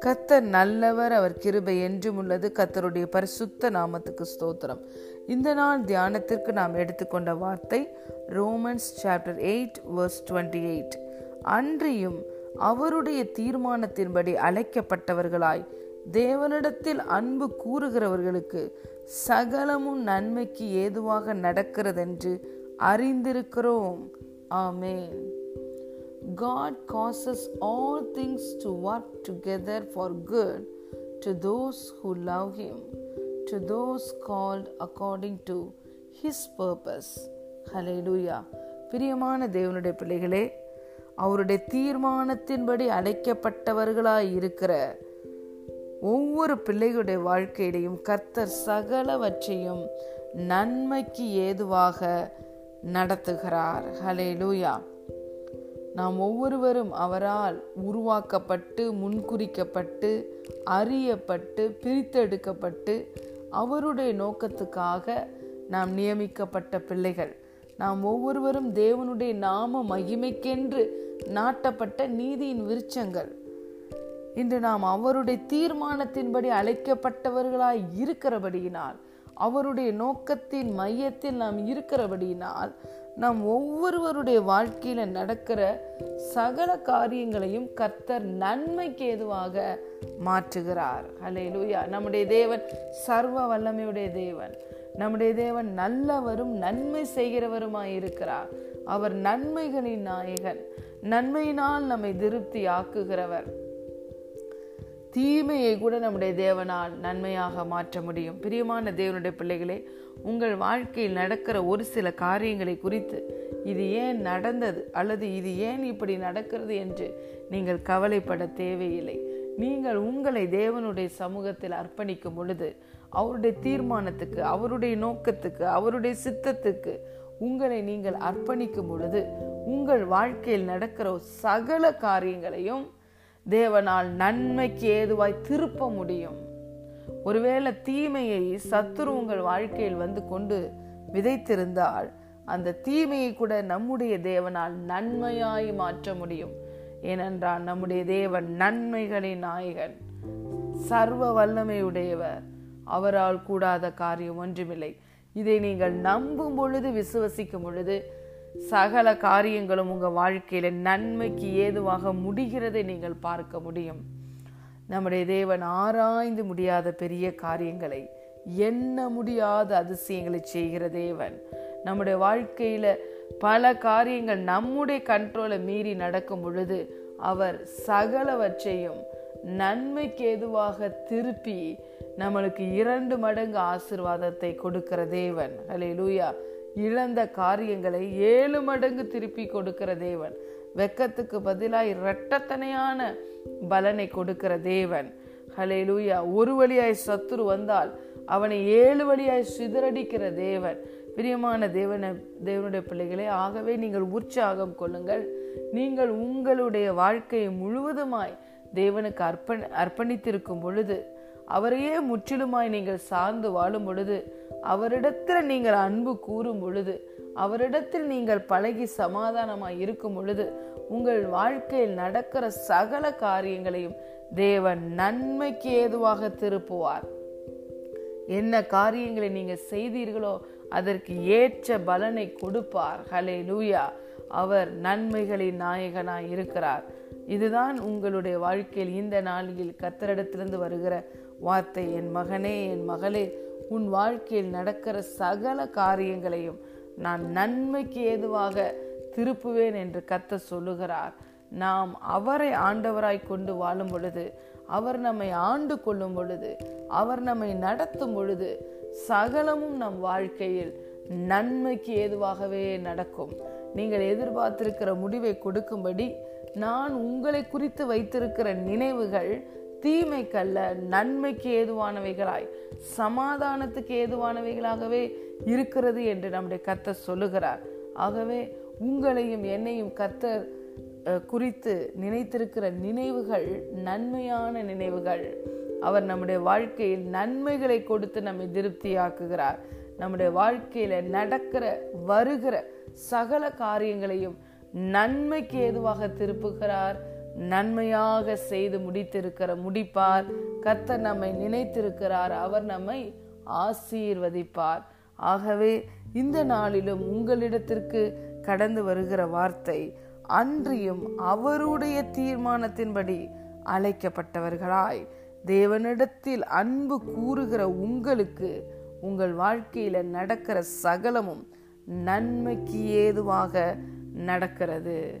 கத்தர் நல்லவர் அவர் கிருபை என்றும் உள்ளது. கத்தருடைய பரிசுத்த நாமத்துக்கு ஸ்தோத்திரம். இந்த நாள் தியானத்திற்கு நாம் எடுத்துக்கொண்ட வார்த்தை Romans chapter eight verse twenty eight. அன்றியும் அவருடைய தீர்மானத்தின்படி அழைக்கப்பட்டவர்களாய் தேவனிடத்தில் அன்பு கூறுகிறவர்களுக்கு சகலமும் நன்மைக்கு ஏதுவாக நடக்கிறதென்று அறிந்திருக்கிறோம். Amen. God causes all things to work together for good to those who love Him, to those called according to His purpose. Hallelujah. பிரியமான தேவனுடைய பிள்ளைகளே அவருடைய தீர்மானத்தின்படி அழைக்கப்பட்டவர்களாய் இருக்கிற ஒவ்வொரு பிள்ளைகளுடைய வாழ்க்கையிலையும் கர்த்தர் சகலவற்றையும் நன்மைக்கு ஏதுவாக நடத்துகிறார். ஹலே லூயா நாம் ஒவ்வொருவரும் அவரால் உருவாக்கப்பட்டு முன்குறிக்கப்பட்டு அறியப்பட்டு பிரித்தெடுக்கப்பட்டு அவருடைய நோக்கத்துக்காக நாம் நியமிக்கப்பட்ட பிள்ளைகள். நாம் ஒவ்வொருவரும் தேவனுடைய நாம மகிமைக்கென்று நாட்டப்பட்ட நீதியின் விருச்சங்கள் இன்று நாம் அவருடைய தீர்மானத்தின்படி அழைக்கப்பட்டவர்களாய் இருக்கிறபடியினால் அவருடைய நோக்கத்தின் மையத்தில் நாம் இருக்கிறபடியினால் நாம் ஒவ்வொருவருடைய வாழ்க்கையில நடக்கிற சகல காரியங்களையும் கர்த்தர் நன்மைக்கு ஏதுவாக மாற்றுகிறார். ஹலே லூயா நம்முடைய தேவன் சர்வ வல்லமையுடைய தேவன். நம்முடைய தேவன் நல்லவரும் நன்மை செய்கிறவருமாய் இருக்கிறார். அவர் நன்மைகளின் நாயகன். நன்மையினால் நம்மை திருப்தி ஆக்குகிறவர் தீமையை கூட நம்முடைய தேவனால் நன்மையாக மாற்ற முடியும். பிரியமான தேவனுடைய பிள்ளைகளே உங்கள் வாழ்க்கையில் நடக்கிற ஒரு சில காரியங்களை குறித்து இது ஏன் நடந்தது? அல்லது இது ஏன் இப்படி நடக்கிறது என்று நீங்கள் கவலைப்பட தேவையில்லை. நீங்கள் உங்களை தேவனுடைய சமூகத்தில் அர்ப்பணிக்கும் பொழுது அவருடைய தீர்மானத்துக்கு அவருடைய நோக்கத்துக்கு அவருடைய சித்தத்துக்கு உங்களை நீங்கள் அர்ப்பணிக்கும் பொழுது உங்கள் வாழ்க்கையில் நடக்கிற சகல காரியங்களையும் தேவனால் நன்மைக்கு ஏதுவாய் திருப்ப முடியும். ஒருவேளை தீமையை சத்துரு உங்கள் வாழ்க்கையில் வந்து கொண்டு விதைத்திருந்தால் அந்த தீமையை கூட நம்முடைய தேவனால் நன்மையாய் மாற்ற முடியும். ஏனென்றால் நம்முடைய தேவன் நன்மைகளின் நாயகன் சர்வ வல்லமையுடையவர். அவரால் கூடாத காரியம் ஒன்றுமில்லை. இதை நீங்கள் நம்பும் பொழுது விசுவசிக்கும் பொழுது சகல காரியங்களும் உங்க வாழ்க்கையில நன்மைக்கு ஏதுவாக முடிகிறதை நீங்கள் பார்க்க முடியும். நம்முடைய தேவன் ஆராய்ந்து முடியாத பெரிய காரியங்களை எண்ண முடியாத அதிசயங்களை செய்கிற தேவன். நம்முடைய வாழ்க்கையில பல காரியங்கள் நம்முடைய கண்ட்ரோலை மீறி நடக்கும் பொழுது அவர் சகலவற்றையும் நன்மைக்கு ஏதுவாக திருப்பி நம்மளுக்கு இரண்டு மடங்கு ஆசிர்வாதத்தை கொடுக்கிற தேவன். அலே லூயா இழந்த காரியங்களை ஏழு மடங்கு திருப்பி கொடுக்கிற தேவன். வெக்கத்துக்கு பதிலாய் இரட்டத்தனையான பலனை கொடுக்கிற தேவன். ஹலே லூயா ஒரு வழியாய் சத்துரு வந்தால் அவனை ஏழு வழியாய் சிதறடிக்கிற தேவன். பிரியமான தேவன தேவனுடைய பிள்ளைகளே ஆகவே நீங்கள் உற்சாகம் கொள்ளுங்கள். நீங்கள் உங்களுடைய வாழ்க்கையை முழுவதுமாய் தேவனுக்கு அர்ப்பணி அர்ப்பணித்திருக்கும் பொழுது அவரையே முற்றிலுமாய் நீங்கள் சார்ந்து வாழும் பொழுது அவரிடத்தில் நீங்கள் அன்பு கூறும் பொழுது அவரிடத்தில் நீங்கள் பழகி சமாதானமாய் இருக்கும் பொழுது உங்கள் வாழ்க்கையில் நடக்கிற சகல காரியங்களையும் தேவன் நன்மைக்கு ஏதுவாக திருப்புவார். என்ன காரியங்களை நீங்க செய்தீர்களோ அதற்கு ஏற்ற பலனை கொடுப்பார். ஹலே லூயா அவர் நன்மைகளின் நாயகனாய் இருக்கிறார். இதுதான் உங்களுடைய வாழ்க்கையில் இந்த நாளில் கத்தரிடத்திலிருந்து வருகிற வார்த்தை என் மகனே என் மகளே உன் வாழ்க்கையில் நடக்கிற சகல காரியங்களையும் நான் நன்மைக்கு ஏதுவாக திருப்புவேன் என்று கத்த சொல்லுகிறார். நாம் அவரை ஆண்டவராய் கொண்டு வாழும் பொழுது அவர் நம்மை ஆண்டு கொள்ளும் பொழுது அவர் நம்மை நடத்தும் பொழுது சகலமும் நம் வாழ்க்கையில் நன்மைக்கு ஏதுவாகவே நடக்கும். நீங்கள் எதிர்பார்த்திருக்கிற முடிவை கொடுக்கும்படி நான் உங்களை குறித்து வைத்திருக்கிற நினைவுகள் தீமைக்கல்ல நன்மைக்கு ஏதுவானவைகளாய் சமாதானத்துக்கு ஏதுவானவைகளாகவே இருக்கிறது என்று நம்முடைய கத்தர் சொல்லுகிறார். ஆகவே உங்களையும் என்னையும் கத்தர் குறித்து நினைத்திருக்கிற நினைவுகள் நன்மையான நினைவுகள் அவர் நம்முடைய வாழ்க்கையில் நன்மைகளை கொடுத்து நம்மை திருப்தியாக்குகிறார். நம்முடைய வாழ்க்கையில நடக்கிற வருகிற சகல காரியங்களையும் நன்மைக்கு ஏதுவாக திருப்புகிறார். நன்மையாக செய்து முடித்திருக்கிற முடிப்பார். கர்த்தர் நம்மை நினைத்திருக்கிறார். அவர் நம்மை ஆசீர்வதிப்பார். ஆகவே இந்த நாளிலும் உங்களிடத்திற்கு கடந்து வருகிற வார்த்தை அன்றியும் அவருடைய தீர்மானத்தின்படி அழைக்கப்பட்டவர்களாய். தேவனிடத்தில் அன்பு கூறுகிற உங்களுக்கு உங்கள் வாழ்க்கையில நடக்கிற சகலமும் நன்மைக்கு ஏதுவாக நடக்கிறது.